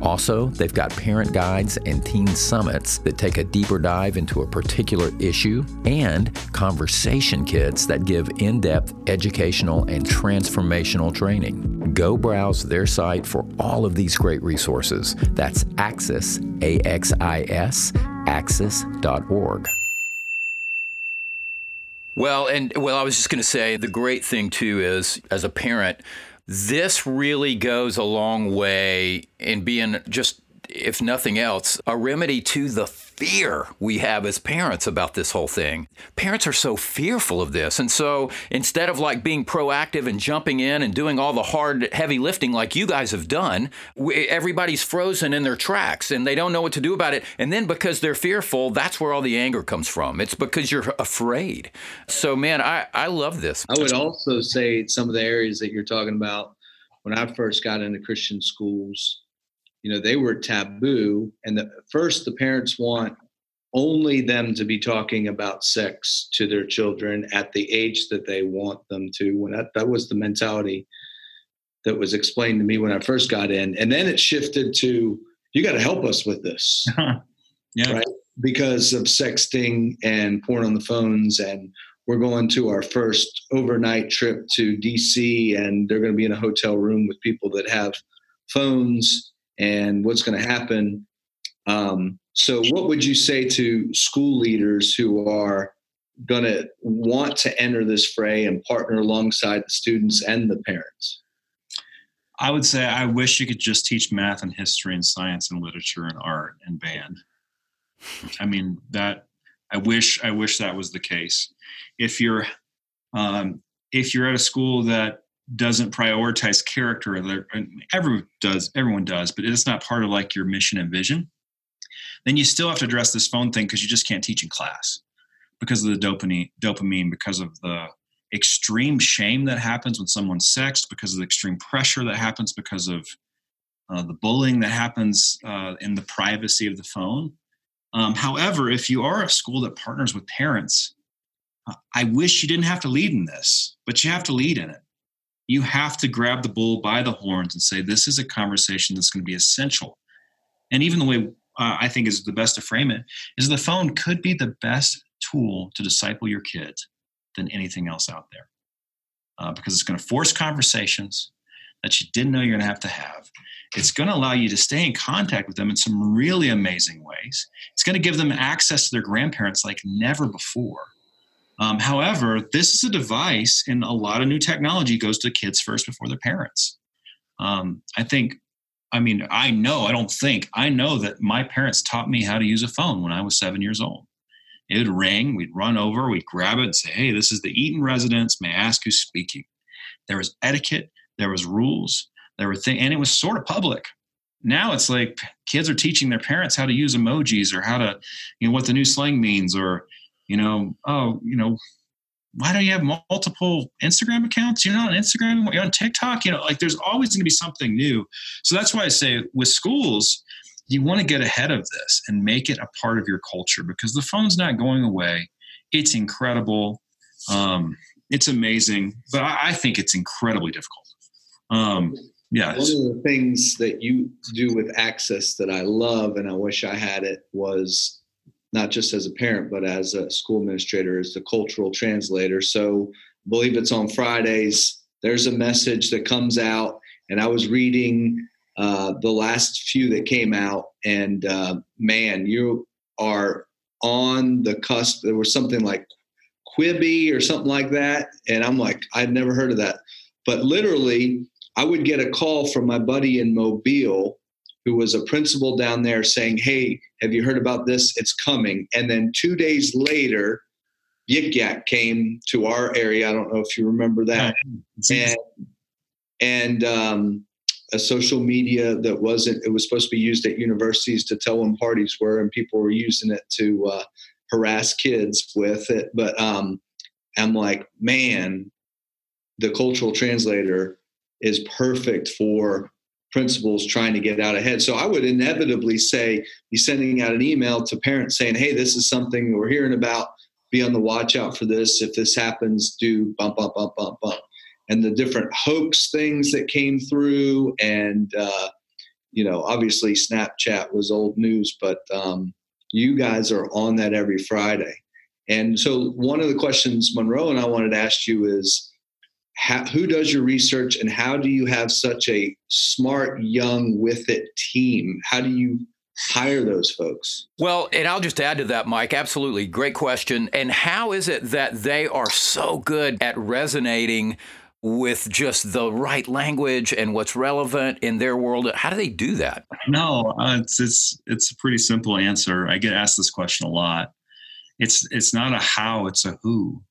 Also, they've got parent guides and teen summits that take a deeper dive into a particular issue, and conversation kits that give in depth educational and transformational training. Go browse their site for all of these great resources. That's Axis, A X I S, axis.org. Well, and well, I was just going to say the great thing too is as a parent, this really goes a long way in being just if nothing else, a remedy to the fear we have as parents about this whole thing. Parents are so fearful of this. And so instead of like being proactive and jumping in and doing all the hard, heavy lifting like you guys have done, everybody's frozen in their tracks and they don't know what to do about it. And then because they're fearful, that's where all the anger comes from. It's because you're afraid. So, man, I, I love this. I would also say some of the areas that you're talking about when I first got into Christian schools you know they were taboo and the first the parents want only them to be talking about sex to their children at the age that they want them to. When that, that was the mentality that was explained to me when i first got in. And then it shifted to you got to help us with this. Yeah. Right? Because of sexting and porn on the phones and we're going to our first overnight trip to dc and they're going to be in a hotel room with people that have phones and what's going to happen. Um, so, what would you say to school leaders who are going to want to enter this fray and partner alongside the students and the parents? I would say I wish you could just teach math and history and science and literature and art and band. I mean that I wish I wish that was the case. If you're um, if you're at a school that doesn't prioritize character. Everyone does everyone does but it's not part of like your mission and vision. Then you still have to address this phone thing because you just can't teach in class because of the dopamine dopamine because of the extreme shame that happens when someone's sexed because of the extreme pressure that happens because of uh, the bullying that happens uh, in the privacy of the phone. Um, however if you are a school that partners with parents uh, i wish you didn't have to lead in this but you have to lead in it you have to grab the bull by the horns and say, this is a conversation that's going to be essential. And even the way uh, I think is the best to frame it is the phone could be the best tool to disciple your kids than anything else out there. Uh, because it's going to force conversations that you didn't know you're going to have to have. It's going to allow you to stay in contact with them in some really amazing ways. It's going to give them access to their grandparents like never before. Um, however, this is a device, and a lot of new technology goes to kids first before their parents. Um, I think, I mean, I know, I don't think, I know that my parents taught me how to use a phone when I was seven years old. It would ring, we'd run over, we'd grab it and say, hey, this is the Eaton residence. May I ask who's speaking? There was etiquette, there was rules, there were things, and it was sort of public. now it's like kids are teaching their parents how to use emojis or how to, you know, what the new slang means or, you know, oh, you know, why don't you have multiple Instagram accounts? You're not on Instagram, you're on TikTok, you know, like there's always going to be something new. So that's why I say with schools, you want to get ahead of this and make it a part of your culture because the phone's not going away. It's incredible. Um, it's amazing, but I, I think it's incredibly difficult. Um, yeah. One of the things that you do with Axis that I love and I wish I had it was not just as a parent, but as a school administrator, as the cultural translator. So I believe it's on Fridays. There's a message that comes out, and I was reading uh, the last few that came out, and uh, man, you are on the cusp. There was something like Quibi or something like that, and I'm like, I'd never heard of that. But literally, I would get a call from my buddy in Mobile who was a principal down there saying, Hey, have you heard about this? It's coming. And then two days later, Yik Yak came to our area. I don't know if you remember that. And, and um, a social media that wasn't, it was supposed to be used at universities to tell when parties were, and people were using it to uh, harass kids with it. But um, I'm like, man, the cultural translator is perfect for principals trying to get out ahead. So I would inevitably say, be sending out an email to parents saying, hey, this is something we're hearing about. Be on the watch out for this. If this happens, do bump, bump, bump, bump, bump. And the different hoax things that came through. And, uh, you know, obviously Snapchat was old news, but um, you guys are on that every Friday. And so one of the questions Monroe and I wanted to ask you is, how, who does your research and how do you have such a smart young with it team? How do you hire those folks? Well and i'll just add to that mike absolutely. Great question. And how is it that they are so good at resonating with just the right language and what's relevant in their world? How do they do that? No uh, it's it's it's a pretty simple answer. I get asked this question a lot. It's it's not a how it's a who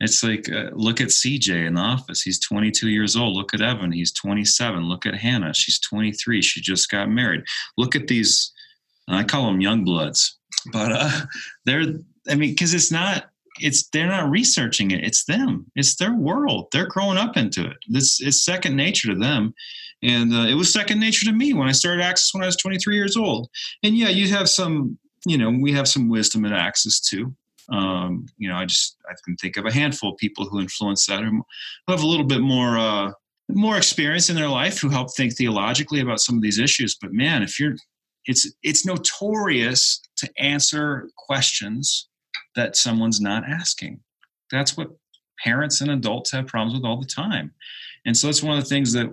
it's like, uh, look at CJ in the office. He's 22 years old. Look at Evan. He's 27. Look at Hannah. She's 23. She just got married. Look at these, I call them young bloods, but uh, they're, I mean, because it's not, it's they're not researching it. It's them. It's their world. They're growing up into it. This is second nature to them, and uh, it was second nature to me when I started Axis when I was 23 years old. And yeah, you have some, you know, we have some wisdom at Axis too. Um, you know, I just I can think of a handful of people who influence that, who have a little bit more uh, more experience in their life, who help think theologically about some of these issues. But man, if you're, it's it's notorious to answer questions that someone's not asking. That's what parents and adults have problems with all the time, and so that's one of the things that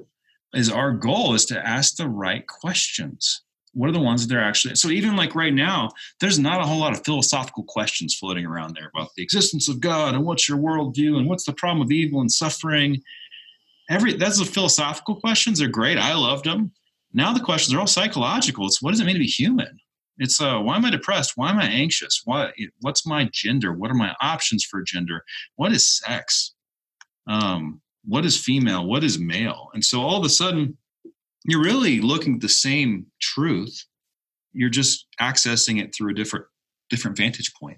is our goal is to ask the right questions what are the ones that they're actually so even like right now there's not a whole lot of philosophical questions floating around there about the existence of god and what's your worldview and what's the problem of evil and suffering. Every that's the philosophical questions are great i loved them now the questions are all psychological it's what does it mean to be human? It's uh why am i depressed? Why am i anxious? What what's my gender? What are my options for gender? What is sex? Um what is female? What is male? And so all of a sudden you're really looking at the same truth. You're just accessing it through a different different vantage point.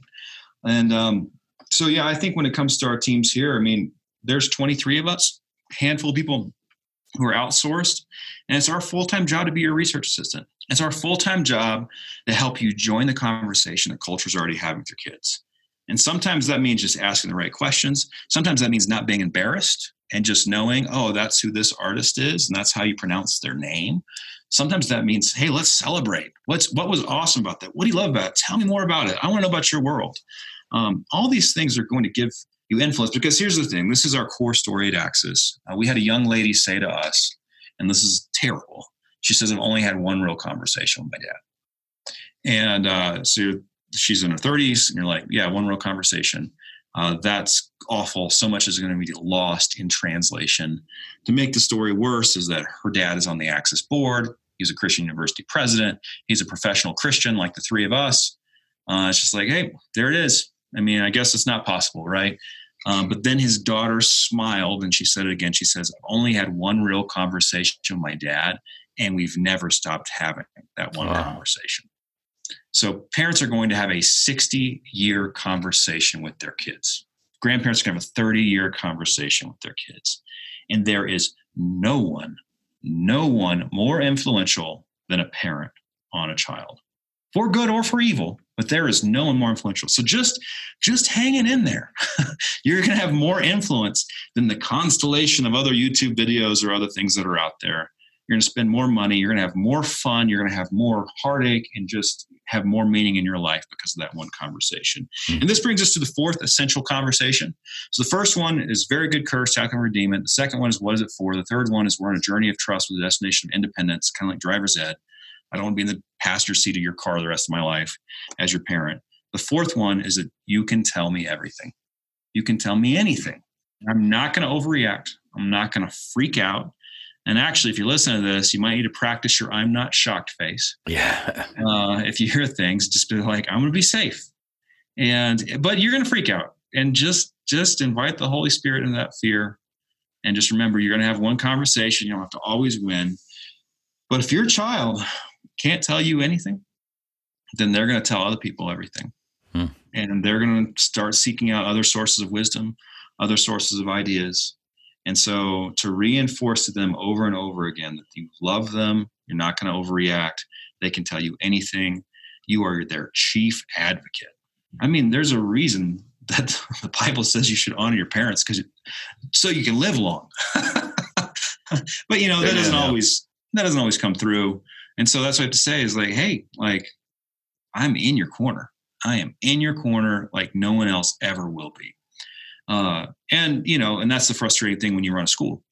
And um, so yeah i think when it comes to our teams here i mean there's 23 of us handful of people who are outsourced and it's our full-time job to be your research assistant. It's our full-time job to help you join the conversation that culture's already having with your kids and sometimes that means just asking the right questions sometimes that means not being embarrassed and just knowing, oh, that's who this artist is, and that's how you pronounce their name. Sometimes that means, hey, let's celebrate. What's what was awesome about that? What do you love about it? Tell me more about it. I want to know about your world. Um, all these things are going to give you influence because here's the thing: this is our core story at Axis. Uh, we had a young lady say to us, and this is terrible. She says, "I've only had one real conversation with my dad," and uh, so she's in her 30s, and you're like, "Yeah, one real conversation." Uh, that's awful. So much is going to be lost in translation. To make the story worse, is that her dad is on the Axis board. He's a Christian university president. He's a professional Christian, like the three of us. Uh, it's just like, hey, there it is. I mean, I guess it's not possible, right? Um, but then his daughter smiled and she said it again. She says, I've only had one real conversation with my dad, and we've never stopped having that one wow. conversation. So parents are going to have a 60 year conversation with their kids. Grandparents are going to have a 30 year conversation with their kids. And there is no one, no one more influential than a parent on a child for good or for evil but there is no one more influential so just just hanging in there you're going to have more influence than the constellation of other youtube videos or other things that are out there you're going to spend more money you're going to have more fun you're going to have more heartache and just have more meaning in your life because of that one conversation mm-hmm. and this brings us to the fourth essential conversation so the first one is very good curse how can we redeem it the second one is what is it for the third one is we're on a journey of trust with a destination of independence kind of like driver's ed I don't want to be in the passenger seat of your car the rest of my life as your parent. The fourth one is that you can tell me everything. You can tell me anything. I'm not going to overreact. I'm not going to freak out. And actually, if you listen to this, you might need to practice your I'm not shocked face. Yeah. Uh, if you hear things, just be like, I'm going to be safe. And, but you're going to freak out and just, just invite the Holy Spirit into that fear. And just remember, you're going to have one conversation. You don't have to always win. But if your child can't tell you anything, then they're going to tell other people everything. Hmm. And they're going to start seeking out other sources of wisdom, other sources of ideas. And so to reinforce to them over and over again that you love them, you're not going to overreact, they can tell you anything, you are their chief advocate. I mean, there's a reason that the Bible says you should honor your parents because so you can live long. but you know that doesn't always that doesn't always come through. And so that's what I have to say is like, hey, like I'm in your corner. I am in your corner like no one else ever will be. Uh, and you know, and that's the frustrating thing when you run a school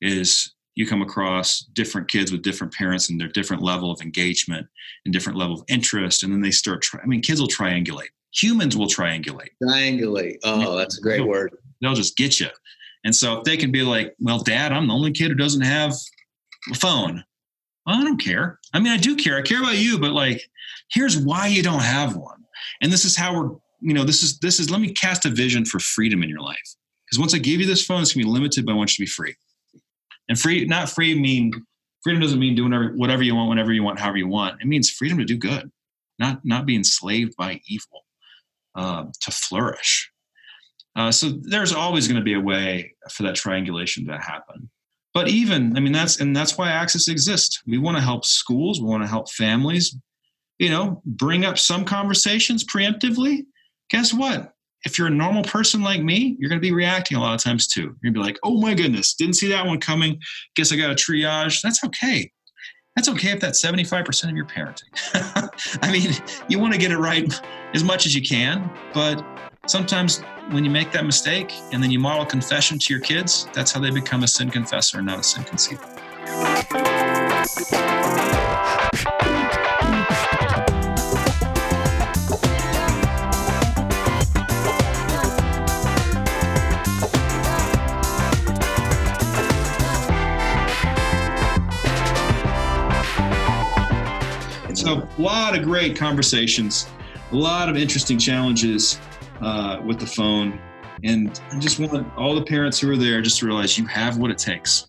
is you come across different kids with different parents and their different level of engagement and different level of interest, and then they start. Tri- I mean, kids will triangulate. Humans will triangulate. Triangulate. Oh, that's a great they'll, word. They'll just get you. And so if they can be like, "Well, Dad, I'm the only kid who doesn't have a phone," well, I don't care. I mean, I do care. I care about you, but like, here's why you don't have one. And this is how we're, you know, this is, this is, let me cast a vision for freedom in your life. Because once I give you this phone, it's gonna be limited, but I want you to be free. And free, not free mean, freedom doesn't mean doing whatever, whatever you want, whenever you want, however you want. It means freedom to do good, not, not be enslaved by evil, um, to flourish. Uh, so there's always going to be a way for that triangulation to happen but even i mean that's and that's why Axis exists we want to help schools we want to help families you know bring up some conversations preemptively guess what? If you're a normal person like me you're going to be reacting a lot of times too. You're going to be like oh my goodness didn't see that one coming. Guess i got a triage. That's okay. That's okay if that's 75% of your parenting. I mean you want to get it right as much as you can but sometimes when you make that mistake and then you model confession to your kids, that's how they become a sin confessor and not a sin conceiver. So, a lot of great conversations, a lot of interesting challenges uh, with the phone. And I just want all the parents who are there just to realize you have what it takes.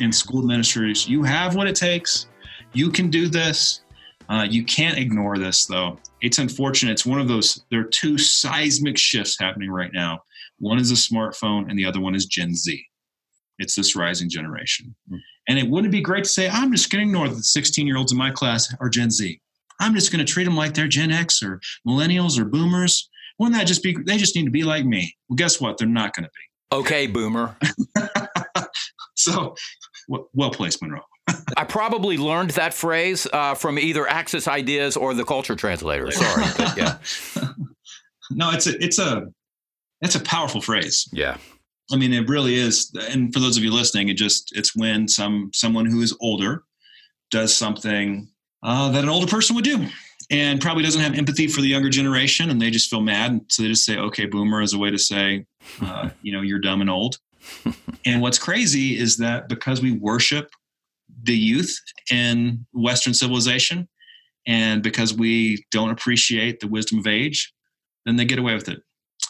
And school administrators, you have what it takes. You can do this. Uh, you can't ignore this, though. It's unfortunate. It's one of those, there are two seismic shifts happening right now. One is a smartphone, and the other one is Gen Z. It's this rising generation. Mm-hmm. And it wouldn't be great to say, I'm just going to ignore the 16 year olds in my class are Gen Z. I'm just going to treat them like they're Gen X or millennials or boomers. Wouldn't that just be, they just need to be like me? Well, guess what? They're not going to be. Okay, boomer. so, well placed, Monroe. I probably learned that phrase uh, from either Axis Ideas or the Culture Translator. Sorry, but yeah. no, it's a it's a it's a powerful phrase. Yeah. I mean, it really is. And for those of you listening, it just it's when some someone who is older does something uh, that an older person would do and probably doesn't have empathy for the younger generation and they just feel mad so they just say okay boomer as a way to say uh, you know you're dumb and old and what's crazy is that because we worship the youth in western civilization and because we don't appreciate the wisdom of age then they get away with it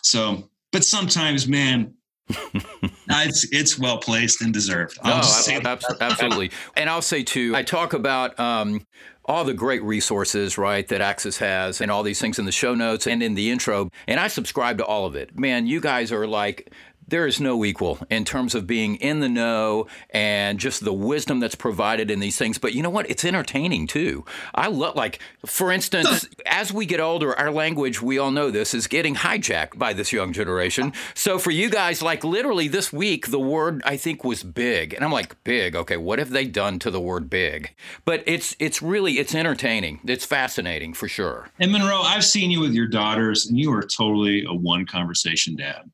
so but sometimes man it's it's well placed and deserved. I'll no, absolutely. And I'll say too, I talk about um, all the great resources, right, that Axis has and all these things in the show notes and in the intro. And I subscribe to all of it. Man, you guys are like there is no equal in terms of being in the know and just the wisdom that's provided in these things. But you know what? It's entertaining too. I love, like, for instance, as we get older, our language, we all know this, is getting hijacked by this young generation. So for you guys, like, literally this week, the word I think was big. And I'm like, big. Okay, what have they done to the word big? But it's, it's really, it's entertaining. It's fascinating for sure. And Monroe, I've seen you with your daughters, and you are totally a one conversation dad.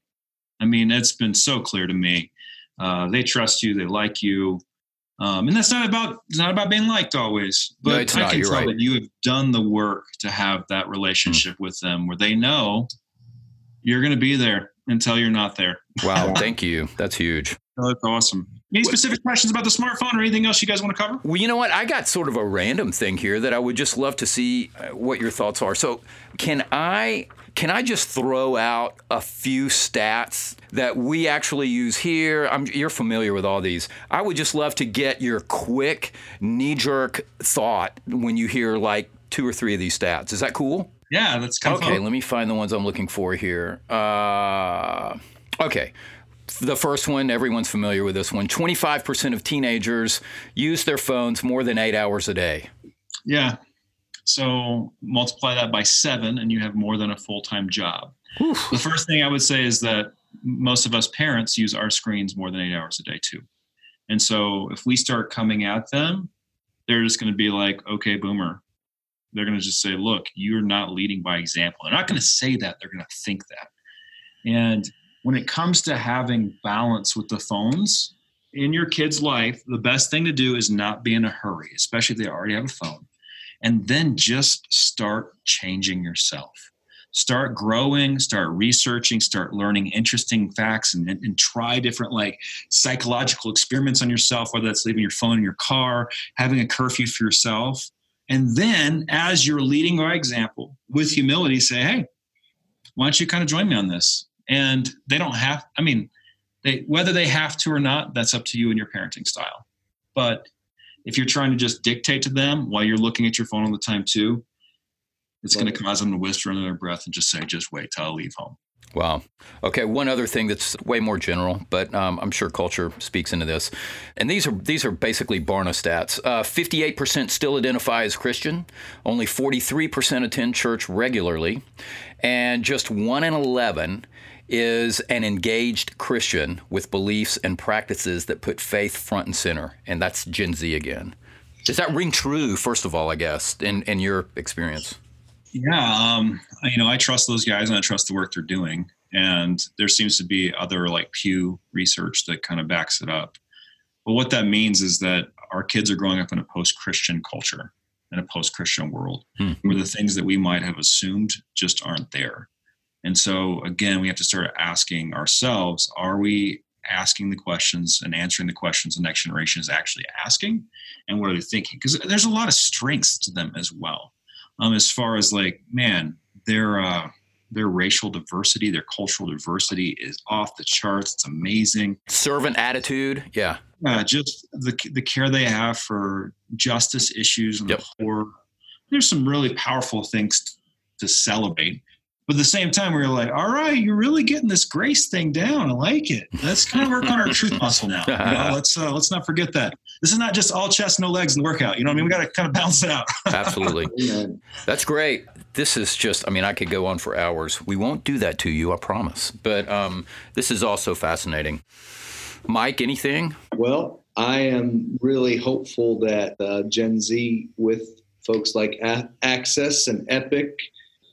I mean, it's been so clear to me. Uh, they trust you, they like you, um, and that's not about it's not about being liked always. But no, I can tell right. that you have done the work to have that relationship mm. with them, where they know you're going to be there until you're not there. Wow, thank you. That's huge. Oh, that's awesome. Any specific questions about the smartphone or anything else you guys want to cover? Well, you know what? I got sort of a random thing here that I would just love to see uh, what your thoughts are. So, can I can I just throw out a few stats that we actually use here? I'm, you're familiar with all these. I would just love to get your quick, knee jerk thought when you hear like two or three of these stats. Is that cool? Yeah, that's kind okay. let me find the ones I'm looking for here. Uh, okay. The first one, everyone's familiar with this one. 25% of teenagers use their phones more than eight hours a day. Yeah, so multiply that by seven, and you have more than a full time job. Oof. The first thing I would say is that most of us parents use our screens more than eight hours a day, too. And so if we start coming at them, they're just going to be like, okay, boomer. They're going to just say, look, you're not leading by example. They're not going to say that, they're going to think that. And when it comes to having balance with the phones in your kid's life, the best thing to do is not be in a hurry, especially if they already have a phone and then just start changing yourself. Start growing start researching start learning interesting facts and, and, and, try different like psychological experiments on yourself whether that's leaving your phone in your car having a curfew for yourself and then as you're leading by example with humility say hey why don't you kind of join me on this and they don't have i mean they whether they have to or not that's up to you and your parenting style but if you're trying to just dictate to them while you're looking at your phone all the time too, it's going to cause them to whisper under their breath and just say, just wait till I leave home. Wow. Okay. One other thing that's way more general, but um, I'm sure culture speaks into this, and these are these are basically Barna stats. Uh, 58% still identify as Christian. Only 43% attend church regularly, and just one in 11 is an engaged Christian with beliefs and practices that put faith front and center. And that's Gen Z again. Does that ring true, first of all, I guess, in, in your experience? Yeah. Um, you know, I trust those guys and I trust the work they're doing. And there seems to be other like Pew research that kind of backs it up. But what that means is that our kids are growing up in a post Christian culture, in a post Christian world, hmm. where the things that we might have assumed just aren't there. And so, again, we have to start asking ourselves are we asking the questions and answering the questions the next generation is actually asking? And what are they thinking? Because there's a lot of strengths to them as well. Um, as far as like, man, their uh, their racial diversity, their cultural diversity is off the charts. It's amazing. Servant attitude, yeah. Yeah, just the the care they have for justice issues and yep. the poor. There's some really powerful things to celebrate. But at the same time, we were like, all right, you're really getting this grace thing down. I like it. Let's kind of work on our truth muscle now. You know, let's uh, let's not forget that this is not just all chest, no legs in the workout. You know what I mean? We got to kind of balance it out. Absolutely. That's great. This is just, I mean, I could go on for hours. We won't do that to you, I promise. But um, this is also fascinating. Mike, anything? Well, I am really hopeful that uh, Gen Z, with folks like A- Axis and Epic,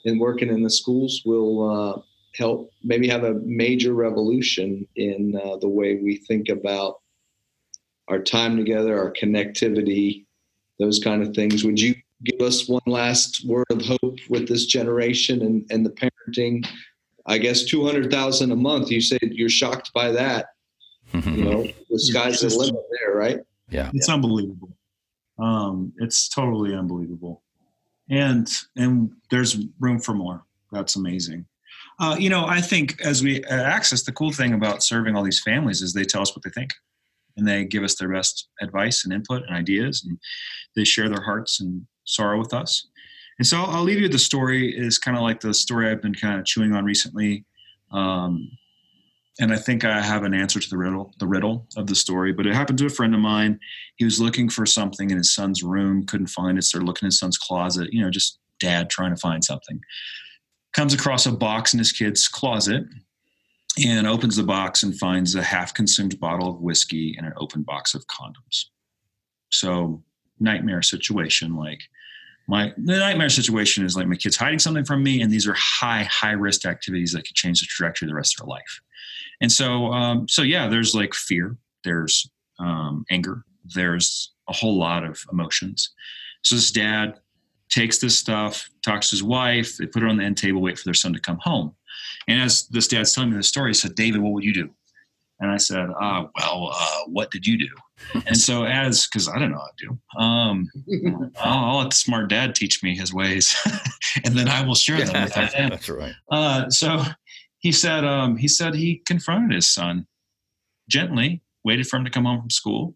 and working in the schools will uh, help maybe have a major revolution in uh, the way we think about our time together, our connectivity, those kind of things. Would you give us one last word of hope with this generation and, and the parenting? I guess 200,000 a month, you said you're shocked by that. you know, the sky's the limit there, right? Yeah. It's unbelievable. Um, it's totally unbelievable and and there's room for more that's amazing Uh, you know, I think as we at Axis, the cool thing about serving all these families is they tell us what they think, and they give us their best advice and input and ideas, and they share their hearts and sorrow with us. And so I'll, I'll leave you the story is kind of like the story I've been kind of chewing on recently. Um, and I think I have an answer to the riddle, the riddle of the story. But it happened to a friend of mine. He was looking for something in his son's room, couldn't find it. Started looking in his son's closet. You know, just dad trying to find something. Comes across a box in his kid's closet, and opens the box and finds a half-consumed bottle of whiskey and an open box of condoms. So nightmare situation. Like my the nightmare situation is like my kid's hiding something from me, and these are high high risk activities that could change the trajectory of the rest of their life. And so, um, so yeah, there's like fear, there's um, anger, there's a whole lot of emotions. So this dad takes this stuff, talks to his wife, they put it on the end table, wait for their son to come home. And as this dad's telling me the story, he said, David, what would you do? And I said, ah well, uh, what did you do? and so as, cause I don't know how to do, um, I'll, I'll, let the smart dad teach me his ways and then I will share them with our family. That's right. Uh, so he said um, he said he confronted his son gently, waited for him to come home from school,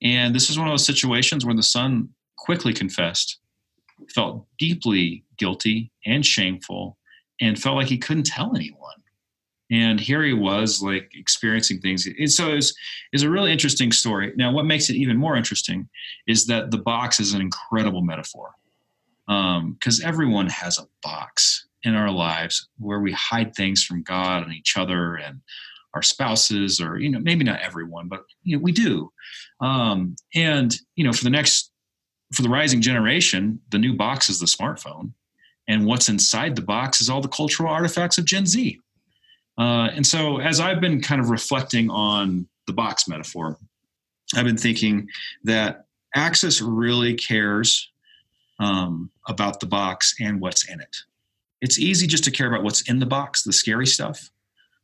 and this is one of those situations where the son quickly confessed, felt deeply guilty and shameful, and felt like he couldn't tell anyone. And here he was, like experiencing things. And so it's a really interesting story. Now, what makes it even more interesting is that the box is an incredible metaphor, because um, everyone has a box in our lives where we hide things from God and each other and our spouses, or you know, maybe not everyone, but you know, we do. Um, and you know, for the next, for the rising generation, the new box is the smartphone, and what's inside the box is all the cultural artifacts of Gen Z. Uh, and so, as I've been kind of reflecting on the box metaphor, I've been thinking that Axis really cares um, about the box and what's in it. It's easy just to care about what's in the box, the scary stuff.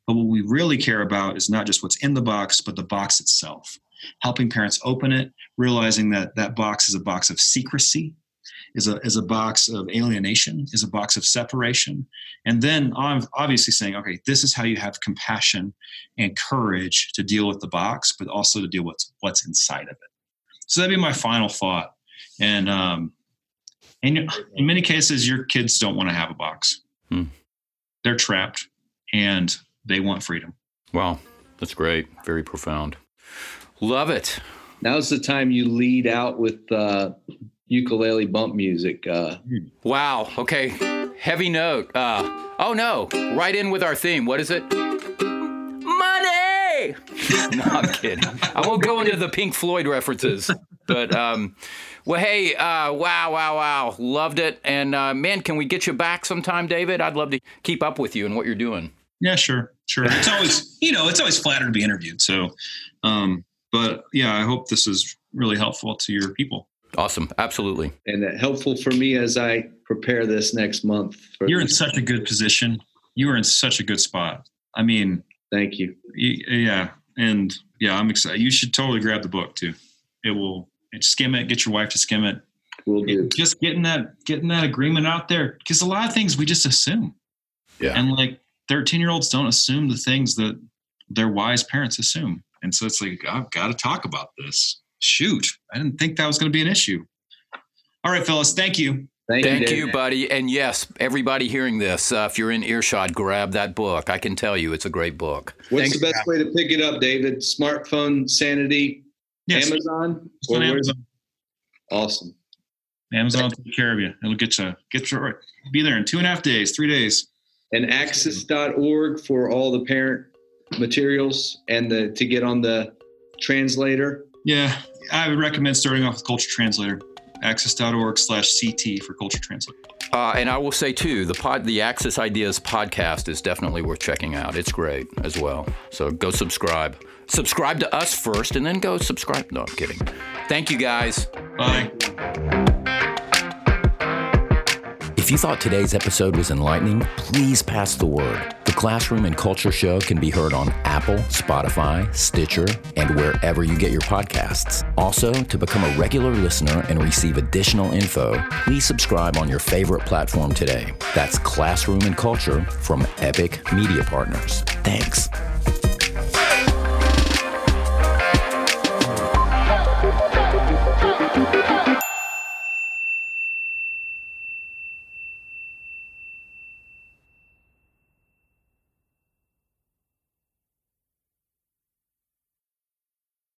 But what we really care about is not just what's in the box, but the box itself. Helping parents open it, realizing that that box is a box of secrecy, is a, is a box of alienation, is a box of separation. And then I'm obviously saying, okay, this is how you have compassion and courage to deal with the box, but also to deal with what's inside of it. So that'd be my final thought. And um, and in many cases, your kids don't want to have a box. Hmm. They're trapped and they want freedom. Wow. That's great. Very profound. Love it. Now's the time you lead out with uh, ukulele bump music. Uh. Wow. Okay. Heavy note. Uh, oh, no. Right in with our theme. What is it? Money. no, I'm kidding. I won't go into the Pink Floyd references, but um, well, hey, uh, wow, wow, wow. Loved it. And uh, man, can we get you back sometime, David? I'd love to keep up with you and what you're doing. Yeah, sure. Sure. It's always, you know, it's always flattered to be interviewed. So, um, but yeah, I hope this is really helpful to your people. Awesome. Absolutely. And helpful for me as I prepare this next month. You're in such a good position. You are in such a good spot. I mean, thank you. Yeah. And yeah, I'm excited. You should totally grab the book too. It will skim it. Get your wife to skim it. We'll do. Just getting that getting that agreement out there because a lot of things we just assume. Yeah. And like 13 year olds don't assume the things that their wise parents assume. And so it's like, I've got to talk about this. Shoot, I didn't think that was going to be an issue. All right, fellas, thank you. Thank, thank you, you, buddy. And yes, everybody hearing this, uh, if you're in earshot, grab that book. I can tell you it's a great book. What's Thanks, the best way to pick it up, David? Smartphone Sanity Yes. Amazon? on Amazon. Awesome. Amazon will take care of you. It'll get you get you right. be there in two and a half days, three days. And axis.org for all the parent materials and the to get on the translator. Yeah, I would recommend starting off with Culture Translator. Axis.org slash CT for Culture Translator. Uh, and I will say too, the pod, the Axis Ideas podcast is definitely worth checking out. It's great as well. So go subscribe subscribe to us first and then go subscribe. No, I'm kidding. Thank you guys. Bye. If you thought today's episode was enlightening, please pass the word. The Classroom and Culture Show can be heard on Apple, Spotify, Stitcher, and wherever you get your podcasts. Also, to become a regular listener and receive additional info, please subscribe on your favorite platform today. That's Classroom and Culture from Epic Media Partners. Thanks.